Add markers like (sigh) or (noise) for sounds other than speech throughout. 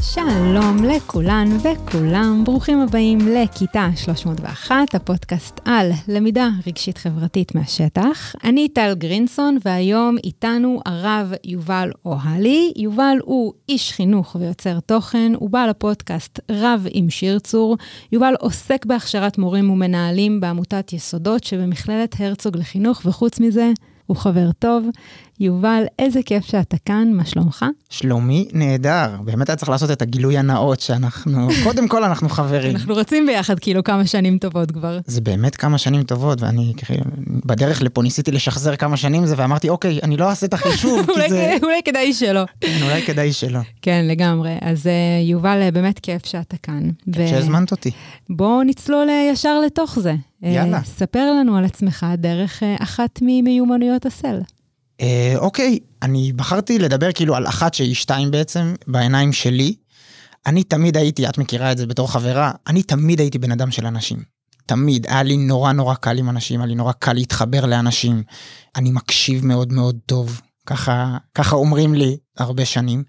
שלום לכולן וכולם, ברוכים הבאים לכיתה 301, הפודקאסט על למידה רגשית חברתית מהשטח. אני טל גרינסון, והיום איתנו הרב יובל אוהלי. יובל הוא איש חינוך ויוצר תוכן, הוא בעל הפודקאסט רב עם שיר צור. יובל עוסק בהכשרת מורים ומנהלים בעמותת יסודות שבמכללת הרצוג לחינוך, וחוץ מזה, הוא חבר טוב. יובל, איזה כיף שאתה כאן, מה שלומך? שלומי נהדר, באמת היה צריך לעשות את הגילוי הנאות שאנחנו, (laughs) קודם כל אנחנו חברים. אנחנו רצים ביחד כאילו כמה שנים טובות כבר. זה באמת כמה שנים טובות, ואני כאילו, בדרך לפה ניסיתי לשחזר כמה שנים זה, ואמרתי, אוקיי, אני לא אעשה את החישוב, (laughs) כי זה... אולי כדאי שלא. (laughs) כן, אולי כדאי שלא. כן, לגמרי. אז אה, יובל, אה, באמת כיף שאתה כאן. ו... שהזמנת אותי. בואו נצלול אה, ישר לתוך זה. יאללה. ספר לנו על עצמך דרך אחת ממיומנויות הסל. אה, אוקיי, אני בחרתי לדבר כאילו על אחת שהיא שתיים בעצם, בעיניים שלי. אני תמיד הייתי, את מכירה את זה בתור חברה, אני תמיד הייתי בן אדם של אנשים. תמיד, היה לי נורא נורא קל עם אנשים, היה לי נורא קל להתחבר לאנשים. אני מקשיב מאוד מאוד טוב, ככה, ככה אומרים לי הרבה שנים.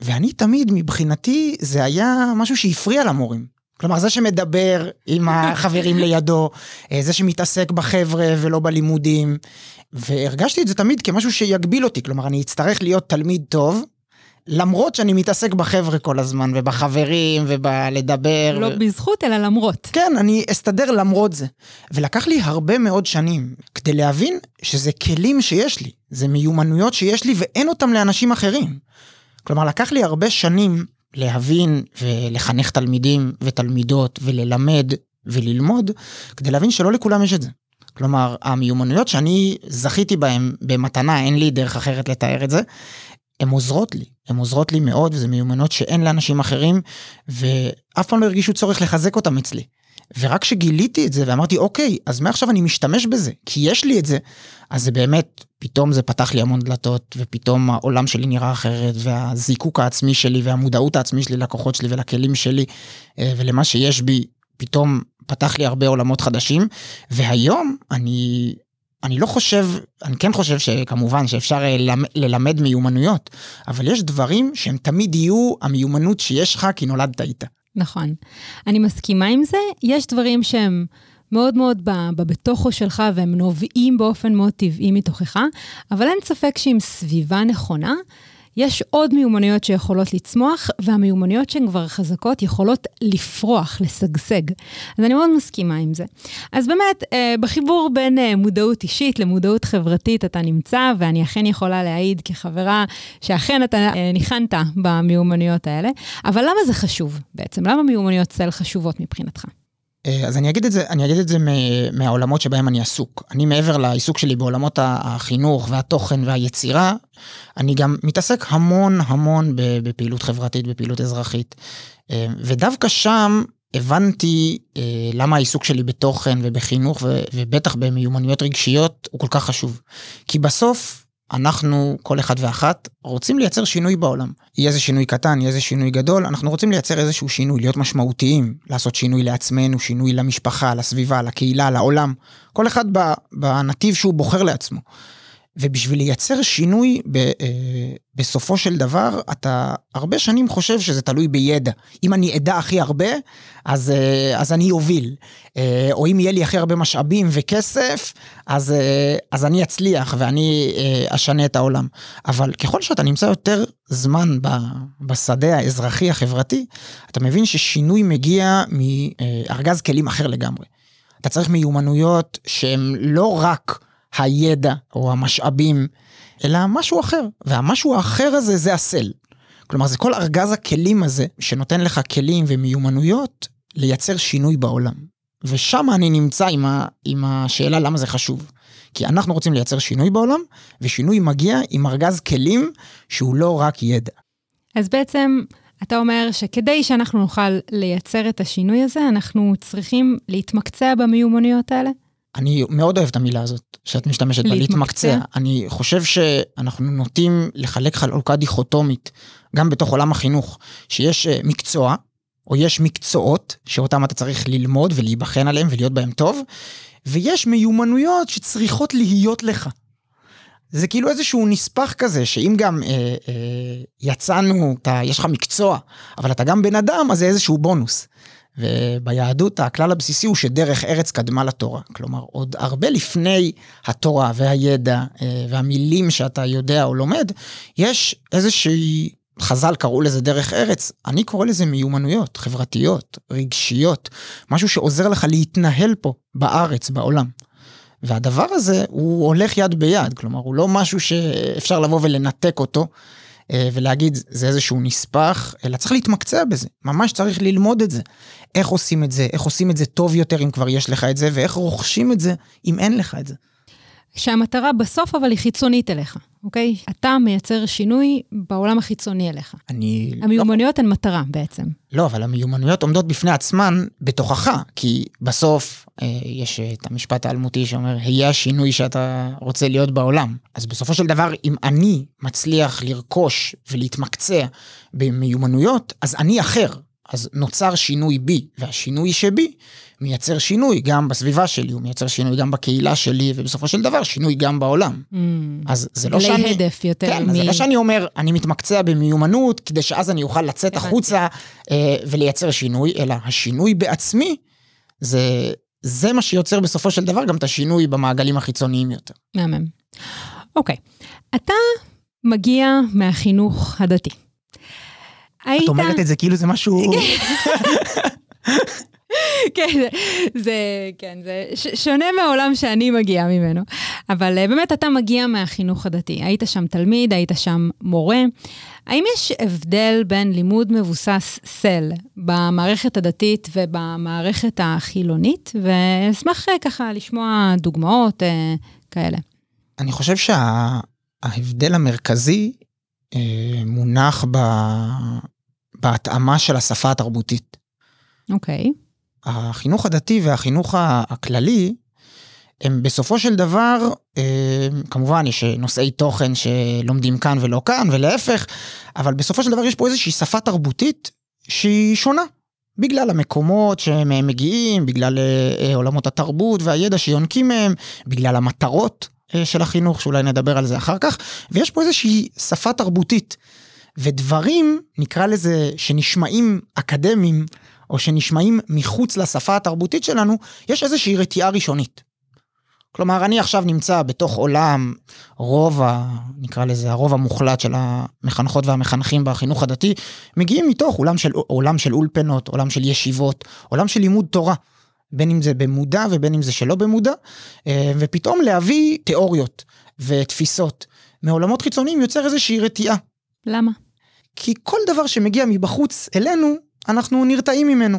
ואני תמיד, מבחינתי, זה היה משהו שהפריע למורים. כלומר, זה שמדבר עם החברים לידו, אה, זה שמתעסק בחבר'ה ולא בלימודים, והרגשתי את זה תמיד כמשהו שיגביל אותי, כלומר, אני אצטרך להיות תלמיד טוב, למרות שאני מתעסק בחבר'ה כל הזמן, ובחברים, ובלדבר. לא ו... בזכות, אלא למרות. כן, אני אסתדר למרות זה. ולקח לי הרבה מאוד שנים כדי להבין שזה כלים שיש לי, זה מיומנויות שיש לי ואין אותם לאנשים אחרים. כלומר, לקח לי הרבה שנים להבין ולחנך תלמידים ותלמידות וללמד וללמוד, כדי להבין שלא לכולם יש את זה. כלומר, המיומנויות שאני זכיתי בהן במתנה, אין לי דרך אחרת לתאר את זה, הן עוזרות לי, הן עוזרות לי מאוד, וזה מיומנויות שאין לאנשים אחרים, ואף פעם לא הרגישו צורך לחזק אותם אצלי. ורק כשגיליתי את זה ואמרתי, אוקיי, אז מעכשיו אני משתמש בזה, כי יש לי את זה, אז זה באמת, פתאום זה פתח לי המון דלתות, ופתאום העולם שלי נראה אחרת, והזיקוק העצמי שלי, והמודעות העצמי שלי לכוחות שלי ולכלים שלי, אה, ולמה שיש בי, פתאום פתח לי הרבה עולמות חדשים, והיום אני, אני לא חושב, אני כן חושב שכמובן שאפשר אה, ללמד מיומנויות, אבל יש דברים שהם תמיד יהיו המיומנות שיש לך כי נולדת איתה. נכון. אני מסכימה עם זה, יש דברים שהם... מאוד מאוד בבתוכו שלך והם נובעים באופן מאוד טבעי מתוכך, אבל אין ספק שעם סביבה נכונה, יש עוד מיומנויות שיכולות לצמוח, והמיומנויות שהן כבר חזקות יכולות לפרוח, לשגשג. אז אני מאוד מסכימה עם זה. אז באמת, אה, בחיבור בין אה, מודעות אישית למודעות חברתית אתה נמצא, ואני אכן יכולה להעיד כחברה שאכן אתה אה, ניחנת במיומנויות האלה. אבל למה זה חשוב בעצם? למה מיומנויות צל חשובות מבחינתך? אה, אז אני אגיד את זה, אני אגיד את זה מהעולמות שבהם אני עסוק. אני מעבר לעיסוק שלי בעולמות החינוך והתוכן והיצירה, אני גם מתעסק המון המון בפעילות חברתית, בפעילות אזרחית. אה, ודווקא שם הבנתי אה, למה העיסוק שלי בתוכן ובחינוך ובטח במיומנויות רגשיות הוא כל כך חשוב. כי בסוף אנחנו, כל אחד ואחת, רוצים לייצר שינוי בעולם. יהיה איזה שינוי קטן, יהיה איזה שינוי גדול, אנחנו רוצים לייצר איזשהו שינוי, להיות משמעותיים, לעשות שינוי לעצמנו, שינוי למשפחה, לסביבה, לקהילה, לעולם. כל אחד בנתיב שהוא בוחר לעצמו. ובשביל לייצר שינוי ב, אה, בסופו של דבר, אתה הרבה שנים חושב שזה תלוי בידע. אם אני אדע הכי הרבה, אז, אה, אז אני אוביל. אה, או אם יהיה לי הכי הרבה משאבים וכסף, אז, אה, אז אני אצליח ואני אה, אשנה את העולם. אבל ככל שאתה נמצא יותר זמן ב, בשדה האזרחי החברתי, אתה מבין ששינוי מגיע מארגז כלים אחר לגמרי. אתה צריך מיומנויות שהן לא רק... הידע או המשאבים, אלא משהו אחר. והמשהו האחר הזה זה הסל. כלומר, זה כל ארגז הכלים הזה שנותן לך כלים ומיומנויות לייצר שינוי בעולם. ושם אני נמצא עם, ה, עם השאלה למה זה חשוב. כי אנחנו רוצים לייצר שינוי בעולם, ושינוי מגיע עם ארגז כלים שהוא לא רק ידע. אז בעצם אתה אומר שכדי שאנחנו נוכל לייצר את השינוי הזה, אנחנו צריכים להתמקצע במיומנויות האלה? אני מאוד אוהב את המילה הזאת, שאת משתמשת בה, להתמקצע. אני חושב שאנחנו נוטים לחלק חלוקה דיכוטומית, גם בתוך עולם החינוך, שיש אה, מקצוע, או יש מקצועות שאותם אתה צריך ללמוד ולהיבחן עליהם ולהיות בהם טוב, ויש מיומנויות שצריכות להיות לך. זה כאילו איזשהו נספח כזה, שאם גם אה, אה, יצאנו, אתה, יש לך מקצוע, אבל אתה גם בן אדם, אז זה איזשהו בונוס. וביהדות הכלל הבסיסי הוא שדרך ארץ קדמה לתורה. כלומר, עוד הרבה לפני התורה והידע אה, והמילים שאתה יודע או לומד, יש איזושהי, חז"ל קראו לזה דרך ארץ, אני קורא לזה מיומנויות חברתיות, רגשיות, משהו שעוזר לך להתנהל פה, בארץ, בעולם. והדבר הזה הוא הולך יד ביד, כלומר הוא לא משהו שאפשר לבוא ולנתק אותו אה, ולהגיד זה איזשהו נספח, אלא צריך להתמקצע בזה, ממש צריך ללמוד את זה. איך עושים את זה, איך עושים את זה טוב יותר אם כבר יש לך את זה, ואיך רוכשים את זה אם אין לך את זה. שהמטרה בסוף אבל היא חיצונית אליך, אוקיי? אתה מייצר שינוי בעולם החיצוני אליך. אני... המיומנויות לא... הן מטרה בעצם. לא, אבל המיומנויות עומדות בפני עצמן בתוכך, כי בסוף אה, יש את המשפט האלמותי שאומר, היה השינוי שאתה רוצה להיות בעולם. אז בסופו של דבר, אם אני מצליח לרכוש ולהתמקצע במיומנויות, אז אני אחר. אז נוצר שינוי בי, והשינוי שבי מייצר שינוי גם בסביבה שלי, הוא מייצר שינוי גם בקהילה שלי, ובסופו של דבר שינוי גם בעולם. Mm. אז זה לא שאני... הדף יותר כן, מ... זה לא שאני אומר, אני מתמקצע במיומנות, כדי שאז אני אוכל לצאת החוצה אה, ולייצר שינוי, אלא השינוי בעצמי, זה, זה מה שיוצר בסופו של דבר גם את השינוי במעגלים החיצוניים יותר. מהמם. אוקיי, אתה מגיע מהחינוך הדתי. היית... את אומרת את זה כאילו זה משהו... (laughs) כן, זה, זה, כן, זה שונה מהעולם שאני מגיעה ממנו. אבל uh, באמת אתה מגיע מהחינוך הדתי. היית שם תלמיד, היית שם מורה. האם יש הבדל בין לימוד מבוסס סל במערכת הדתית ובמערכת החילונית? ואשמח uh, ככה לשמוע דוגמאות uh, כאלה. אני חושב שההבדל שה... המרכזי מונח ב... בהתאמה של השפה התרבותית. אוקיי. Okay. החינוך הדתי והחינוך הכללי, הם בסופו של דבר, כמובן יש נושאי תוכן שלומדים כאן ולא כאן ולהפך, אבל בסופו של דבר יש פה איזושהי שפה תרבותית שהיא שונה. בגלל המקומות שמהם מגיעים, בגלל אה, עולמות התרבות והידע שיונקים מהם, בגלל המטרות אה, של החינוך, שאולי נדבר על זה אחר כך, ויש פה איזושהי שפה תרבותית. ודברים, נקרא לזה, שנשמעים אקדמיים, או שנשמעים מחוץ לשפה התרבותית שלנו, יש איזושהי רתיעה ראשונית. כלומר, אני עכשיו נמצא בתוך עולם, רוב ה... נקרא לזה הרוב המוחלט של המחנכות והמחנכים בחינוך הדתי, מגיעים מתוך עולם של, עולם של אולפנות, עולם של ישיבות, עולם של לימוד תורה. בין אם זה במודע ובין אם זה שלא במודע, אה, ופתאום להביא תיאוריות ותפיסות מעולמות חיצוניים יוצר איזושהי רתיעה. למה? כי כל דבר שמגיע מבחוץ אלינו, אנחנו נרתעים ממנו.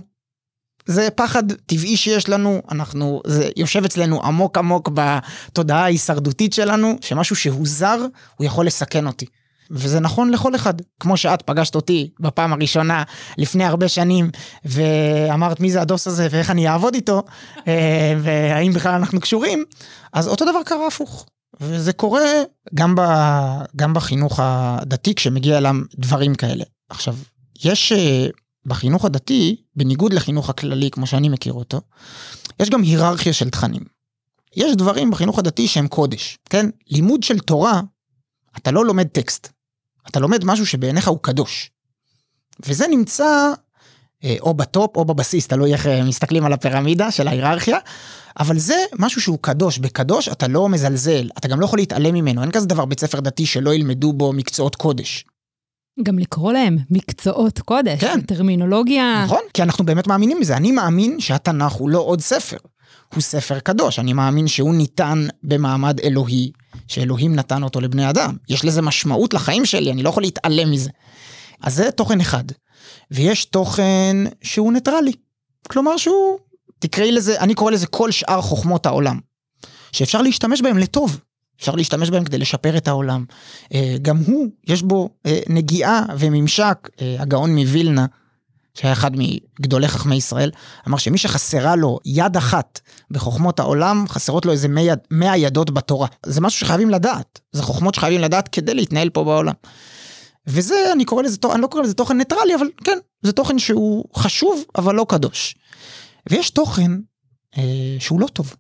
זה פחד טבעי שיש לנו, אנחנו, זה יושב אצלנו עמוק עמוק בתודעה ההישרדותית שלנו, שמשהו שהוא זר, הוא יכול לסכן אותי. וזה נכון לכל אחד. כמו שאת פגשת אותי בפעם הראשונה לפני הרבה שנים, ואמרת מי זה הדוס הזה ואיך אני אעבוד איתו, אה, והאם בכלל אנחנו קשורים, אז אותו דבר קרה הפוך. וזה קורה גם, ב, גם בחינוך הדתי כשמגיע אליו דברים כאלה. עכשיו, יש אה, בחינוך הדתי, בניגוד לחינוך הכללי כמו שאני מכיר אותו, יש גם היררכיה של תכנים. יש דברים בחינוך הדתי שהם קודש, כן? לימוד של תורה, אתה לא לומד טקסט, אתה לומד משהו שבעיניך הוא קדוש. וזה נמצא אה, או בטופ או בבסיס, תלוי איך אה, מסתכלים על הפירמידה של ההיררכיה, אבל זה משהו שהוא קדוש, בקדוש אתה לא מזלזל, אתה גם לא יכול להתעלם ממנו, אין כזה דבר בית ספר דתי שלא ילמדו בו מקצועות קודש. גם לקרוא להם מקצועות קודש, כן. טרמינולוגיה. נכון, כי אנחנו באמת מאמינים בזה. אני מאמין שהתנ"ך הוא לא עוד ספר, הוא ספר קדוש. אני מאמין שהוא ניתן במעמד אלוהי, שאלוהים נתן אותו לבני אדם. יש לזה משמעות לחיים שלי, אני לא יכול להתעלם מזה. אז זה תוכן אחד. ויש תוכן שהוא ניטרלי. כלומר שהוא, תקראי לזה, אני קורא לזה כל שאר חוכמות העולם. שאפשר להשתמש בהם לטוב. אפשר להשתמש בהם כדי לשפר את העולם. אה, גם הוא, יש בו אה, נגיעה וממשק, אה, הגאון מווילנה, שהיה אחד מגדולי חכמי ישראל, אמר שמי שחסרה לו יד אחת בחוכמות העולם, חסרות לו איזה מאה ידות בתורה. זה משהו שחייבים לדעת, זה חוכמות שחייבים לדעת כדי להתנהל פה בעולם. וזה, אני קורא לזה, אני לא קורא לזה תוכן ניטרלי, אבל כן, זה תוכן שהוא חשוב, אבל לא קדוש. ויש תוכן אה, שהוא לא טוב.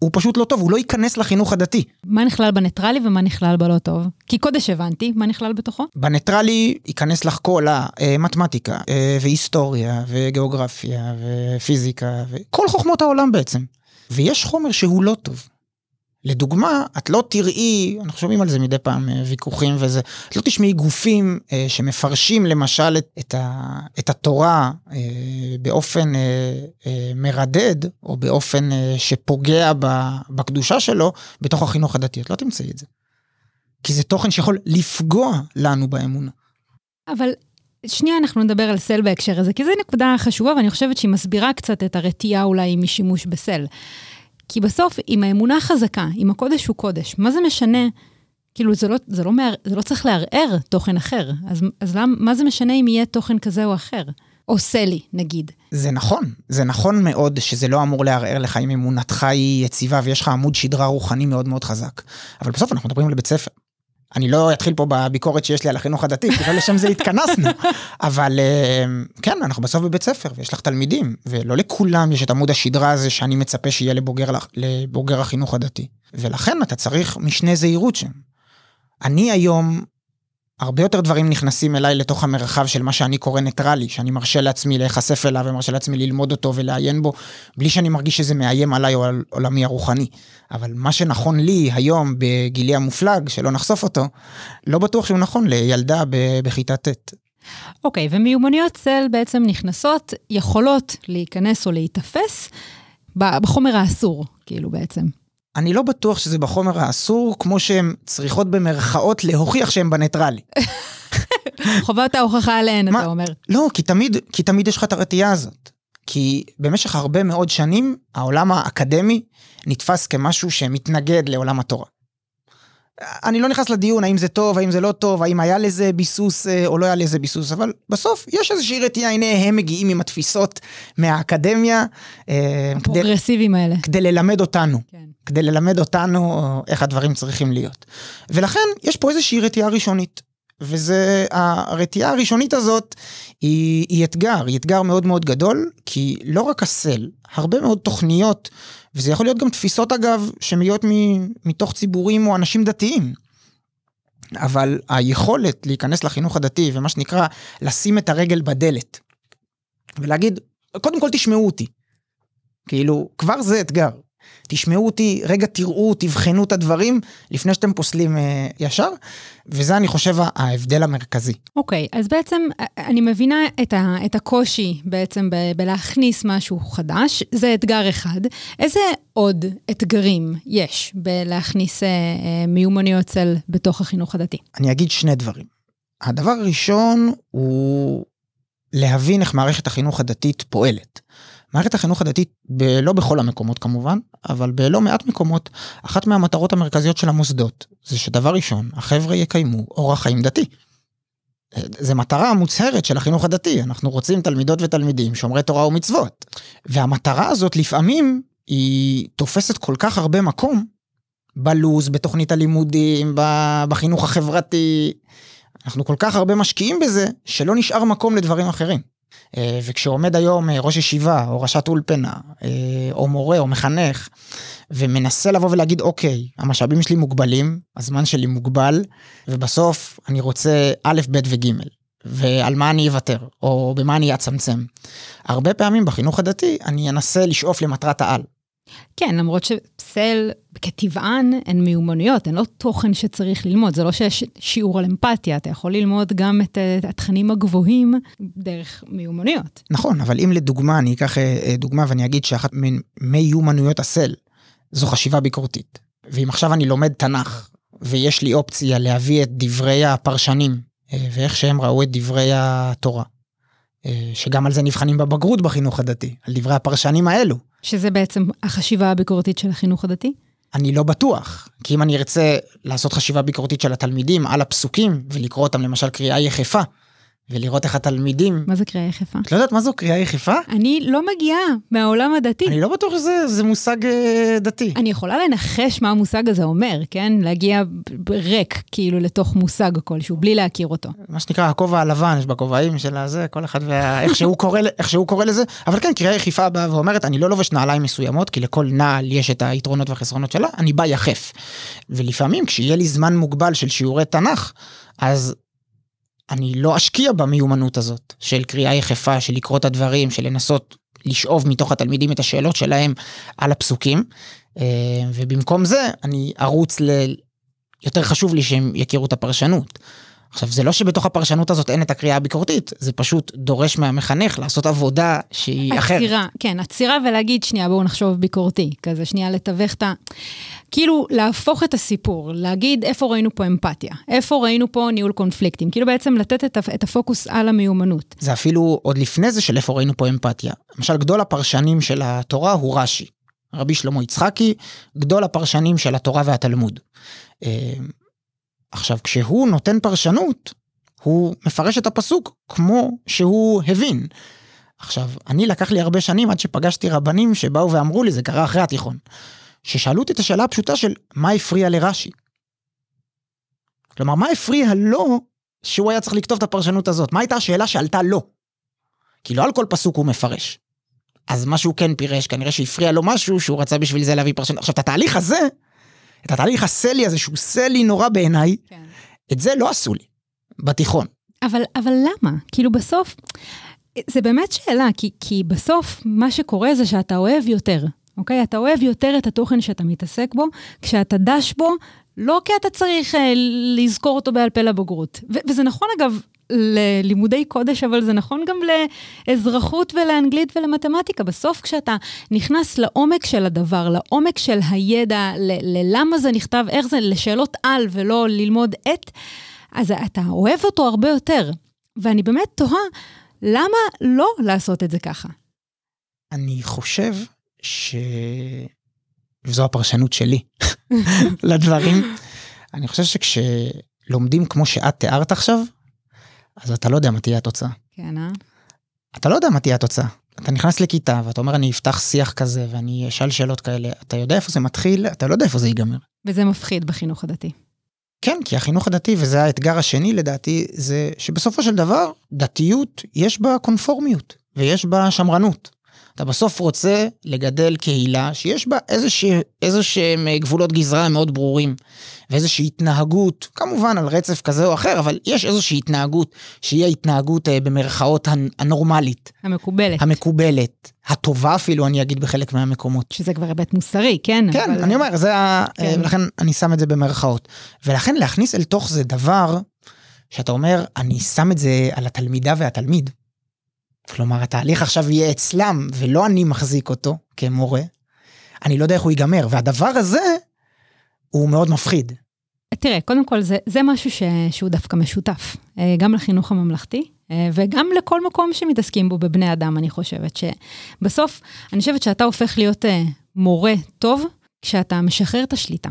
הוא פשוט לא טוב, הוא לא ייכנס לחינוך הדתי. מה נכלל בניטרלי ומה נכלל בלא טוב? כי קודש הבנתי, מה נכלל בתוכו? בניטרלי ייכנס לך כל המתמטיקה, אה, והיסטוריה, וגיאוגרפיה, ופיזיקה, וכל חוכמות העולם בעצם. ויש חומר שהוא לא טוב. לדוגמה, את לא תראי, אנחנו שומעים על זה מדי פעם אה, ויכוחים וזה, את לא תשמעי גופים אה, שמפרשים למשל את, את, ה, את התורה אה, באופן אה, אה, מרדד, או באופן אה, שפוגע ב, בקדושה שלו, בתוך החינוך הדתי, את לא תמצאי את זה. כי זה תוכן שיכול לפגוע לנו באמונה. אבל שנייה אנחנו נדבר על סל בהקשר הזה, כי זו נקודה חשובה ואני חושבת שהיא מסבירה קצת את הרתיעה אולי משימוש בסל. כי בסוף, אם האמונה חזקה, אם הקודש הוא קודש, מה זה משנה? כאילו, זה לא, זה לא, מער, זה לא צריך לערער תוכן אחר. אז, אז למ, מה זה משנה אם יהיה תוכן כזה או אחר? או סלי, נגיד. זה נכון, זה נכון מאוד שזה לא אמור לערער לך אם אמונתך היא יציבה ויש לך עמוד שדרה רוחני מאוד מאוד חזק. אבל בסוף אנחנו מדברים על בית ספר. אני לא אתחיל פה בביקורת שיש לי על החינוך הדתי, כי לא לשם זה התכנסנו. (laughs) אבל אה, כן, אנחנו בסוף בבית ספר, ויש לך תלמידים, ולא לכולם יש את עמוד השדרה הזה שאני מצפה שיהיה לבוגר, לבוגר החינוך הדתי. ולכן אתה צריך משנה זהירות שם. אני היום הרבה יותר דברים נכנסים אליי לתוך המרחב של מה שאני קורא ניטרלי, שאני מרשה לעצמי להיחשף אליו ומרשה לעצמי ללמוד אותו ולעיין בו, בלי שאני מרגיש שזה מאיים עליי או על עולמי הרוחני. אבל מה שנכון לי היום בגילי המופלג, שלא נחשוף אותו, לא בטוח שהוא נכון לילדה בכיתה ט'. אוקיי, okay, ומיומנויות צל בעצם נכנסות, יכולות להיכנס או להיתפס בחומר האסור, כאילו בעצם. אני לא בטוח שזה בחומר האסור, כמו שהן צריכות במרכאות להוכיח שהן בניטרלי. (laughs) חובת ההוכחה עליהן, אתה אומר. לא, כי תמיד, כי תמיד יש לך את הרתיעה הזאת. כי במשך הרבה מאוד שנים, העולם האקדמי נתפס כמשהו שמתנגד לעולם התורה. אני לא נכנס לדיון האם זה טוב, האם זה לא טוב, האם היה לזה ביסוס אה, או לא היה לזה ביסוס, אבל בסוף יש איזושהי רתיעה, הנה הם מגיעים עם התפיסות מהאקדמיה. אה, הפרוגרסיביים האלה. כדי ללמד אותנו. כן. כדי ללמד אותנו איך הדברים צריכים להיות. ולכן יש פה איזושהי רתיעה ראשונית. וזה, הרתיעה הראשונית הזאת היא, היא אתגר, היא אתגר מאוד מאוד גדול, כי לא רק הסל, הרבה מאוד תוכניות, וזה יכול להיות גם תפיסות אגב, שמגיעות מתוך ציבורים או אנשים דתיים. אבל היכולת להיכנס לחינוך הדתי ומה שנקרא לשים את הרגל בדלת ולהגיד קודם כל תשמעו אותי. כאילו כבר זה אתגר תשמעו אותי, רגע תראו, תבחנו את הדברים לפני שאתם פוסלים אה, ישר, וזה אני חושב ההבדל המרכזי. אוקיי, okay, אז בעצם אה, אני מבינה את, ה, את הקושי בעצם ב, בלהכניס משהו חדש, זה אתגר אחד. איזה עוד אתגרים יש בלהכניס אה, אה, מיומנויות צל בתוך החינוך הדתי? אני אגיד שני דברים. הדבר הראשון הוא להבין איך מערכת החינוך הדתית פועלת. מערכת החינוך הדתית, ב- לא בכל המקומות כמובן, אבל בלא מעט מקומות, אחת מהמטרות המרכזיות של המוסדות, זה שדבר ראשון, החבר'ה יקיימו אורח חיים דתי. זה מטרה מוצהרת של החינוך הדתי, אנחנו רוצים תלמידות ותלמידים שומרי תורה ומצוות. והמטרה הזאת לפעמים היא תופסת כל כך הרבה מקום, בלוז, בתוכנית הלימודים, בחינוך החברתי. אנחנו כל כך הרבה משקיעים בזה, שלא נשאר מקום לדברים אחרים. אה, וכשעומד היום אה, ראש ישיבה או ראשת אולפנה אה, או מורה או מחנך ומנסה לבוא ולהגיד אוקיי המשאבים שלי מוגבלים הזמן שלי מוגבל ובסוף אני רוצה א' ב' וג' ועל מה אני אוותר או במה אני אצמצם. הרבה פעמים בחינוך הדתי אני אנסה לשאוף למטרת העל. כן, למרות שפסל כטבען הן מיומנויות, הן לא תוכן שצריך ללמוד, זה לא שיש שיעור על אמפתיה, אתה יכול ללמוד גם את התכנים הגבוהים דרך מיומנויות. נכון, אבל אם לדוגמה, אני אקח אה, דוגמה ואני אגיד שאחת מיומנויות הסל זו חשיבה ביקורתית, ואם עכשיו אני לומד תנ"ך ויש לי אופציה להביא את דברי הפרשנים אה, ואיך שהם ראו את דברי התורה, אה, שגם על זה נבחנים בבגרות בחינוך הדתי, על דברי הפרשנים האלו. שזה בעצם החשיבה הביקורתית של החינוך הדתי? אני לא בטוח, כי אם אני ארצה לעשות חשיבה ביקורתית של התלמידים על הפסוקים ולקרוא אותם למשל קריאה יחפה, ולראות איך התלמידים... מה זה קריאה יחפה? את לא יודעת מה זו קריאה יחפה? אני לא מגיעה מהעולם הדתי. אני לא בטוח שזה מושג אה, דתי. אני יכולה לנחש מה המושג הזה אומר, כן? להגיע ריק, כאילו, לתוך מושג כלשהו, בלי להכיר אותו. מה שנקרא הכובע הלבן, יש בכובעים של הזה, כל אחד ואיך (laughs) שהוא קורא, שהוא קורא לזה. אבל כן, קריאה יחיפה באה ואומרת, אני לא לובש נעליים מסוימות, כי לכל נעל יש את היתרונות והחסרונות שלה, אני בא יחף. ולפעמים, כשיהיה לי זמן מוגבל של שיעורי תנ"ך, אז אני לא אשקיע במיומנות הזאת של קריאה יחפה, של לקרוא את הדברים, של לנסות לשאוב מתוך התלמידים את השאלות שלהם על הפסוקים. אה, ובמקום זה אני ארוץ ל... יותר חשוב לי שהם יכירו את הפרשנות. עכשיו זה לא שבתוך הפרשנות הזאת אין את הקריאה הביקורתית, זה פשוט דורש מהמחנך לעשות עבודה שהיא אחרת. עצירה, כן, עצירה ולהגיד שנייה בואו נחשוב ביקורתי, כזה שנייה לתווך את ה... כאילו להפוך את הסיפור, להגיד איפה ראינו פה אמפתיה, איפה ראינו פה ניהול קונפליקטים, כאילו בעצם לתת את, את הפוקוס על המיומנות. זה אפילו עוד לפני זה של איפה ראינו פה אמפתיה. למשל גדול הפרשנים של התורה הוא רש"י, רבי שלמה יצחקי, גדול הפרשנים של התורה והתלמוד. עכשיו, כשהוא נותן פרשנות, הוא מפרש את הפסוק כמו שהוא הבין. עכשיו, אני לקח לי הרבה שנים עד שפגשתי רבנים שבאו ואמרו לי, זה קרה אחרי התיכון, ששאלו אותי את השאלה הפשוטה של מה הפריע לרש"י. כלומר, מה הפריע לו שהוא היה צריך לכתוב את הפרשנות הזאת? מה הייתה השאלה שעלתה לו? כי לא על כל פסוק הוא מפרש. אז מה שהוא כן פירש, כנראה שהפריע לו משהו שהוא רצה בשביל זה להביא פרשנות. עכשיו, את התהליך הזה, את התהליך הסלי הזה, שהוא סלי נורא בעיניי, כן. את זה לא עשו לי, בתיכון. אבל, אבל למה? כאילו בסוף, זה באמת שאלה, כי, כי בסוף מה שקורה זה שאתה אוהב יותר, אוקיי? אתה אוהב יותר את התוכן שאתה מתעסק בו, כשאתה דש בו, לא כי אתה צריך אה, לזכור אותו בעל פה לבגרות. ו- וזה נכון אגב ללימודי קודש, אבל זה נכון גם לאזרחות ולאנגלית ולמתמטיקה. בסוף כשאתה נכנס לעומק של הדבר, לעומק של הידע, ללמה זה נכתב, איך זה, לשאלות על ולא ללמוד את, אז אתה אוהב אותו הרבה יותר. ואני באמת תוהה, למה לא לעשות את זה ככה? אני חושב ש... וזו הפרשנות שלי (laughs) לדברים. אני חושב שכשלומדים כמו שאת תיארת עכשיו, אז אתה לא יודע מה תהיה התוצאה. כן, אה? אתה לא יודע מה תהיה התוצאה. אתה נכנס לכיתה ואתה אומר אני אפתח שיח כזה ואני אשאל שאלות כאלה, אתה יודע איפה זה מתחיל, אתה לא יודע איפה זה ייגמר. וזה מפחיד בחינוך הדתי. כן, כי החינוך הדתי, וזה האתגר השני לדעתי, זה שבסופו של דבר, דתיות, יש בה קונפורמיות, ויש בה שמרנות. אתה בסוף רוצה לגדל קהילה שיש בה איזה שהם גבולות גזרה מאוד ברורים, ואיזושהי התנהגות, כמובן על רצף כזה או אחר, אבל יש איזושהי התנהגות שהיא ההתנהגות אה, במרכאות הנורמלית. המקובלת. המקובלת. הטובה אפילו, אני אגיד בחלק מהמקומות. שזה כבר היבט מוסרי, כן. כן, אבל... אני אומר, זה ה... כן. ולכן אני שם את זה במרכאות. ולכן להכניס אל תוך זה דבר, שאתה אומר, אני שם את זה על התלמידה והתלמיד. כלומר, התהליך עכשיו יהיה אצלם, ולא אני מחזיק אותו כמורה. אני לא יודע איך הוא ייגמר, והדבר הזה הוא מאוד מפחיד. תראה, קודם כל זה, זה משהו ש, שהוא דווקא משותף, אה, גם לחינוך הממלכתי אה, וגם לכל מקום שמתעסקים בו בבני אדם, אני חושבת שבסוף, אני חושבת שאתה הופך להיות אה, מורה טוב כשאתה משחרר את השליטה.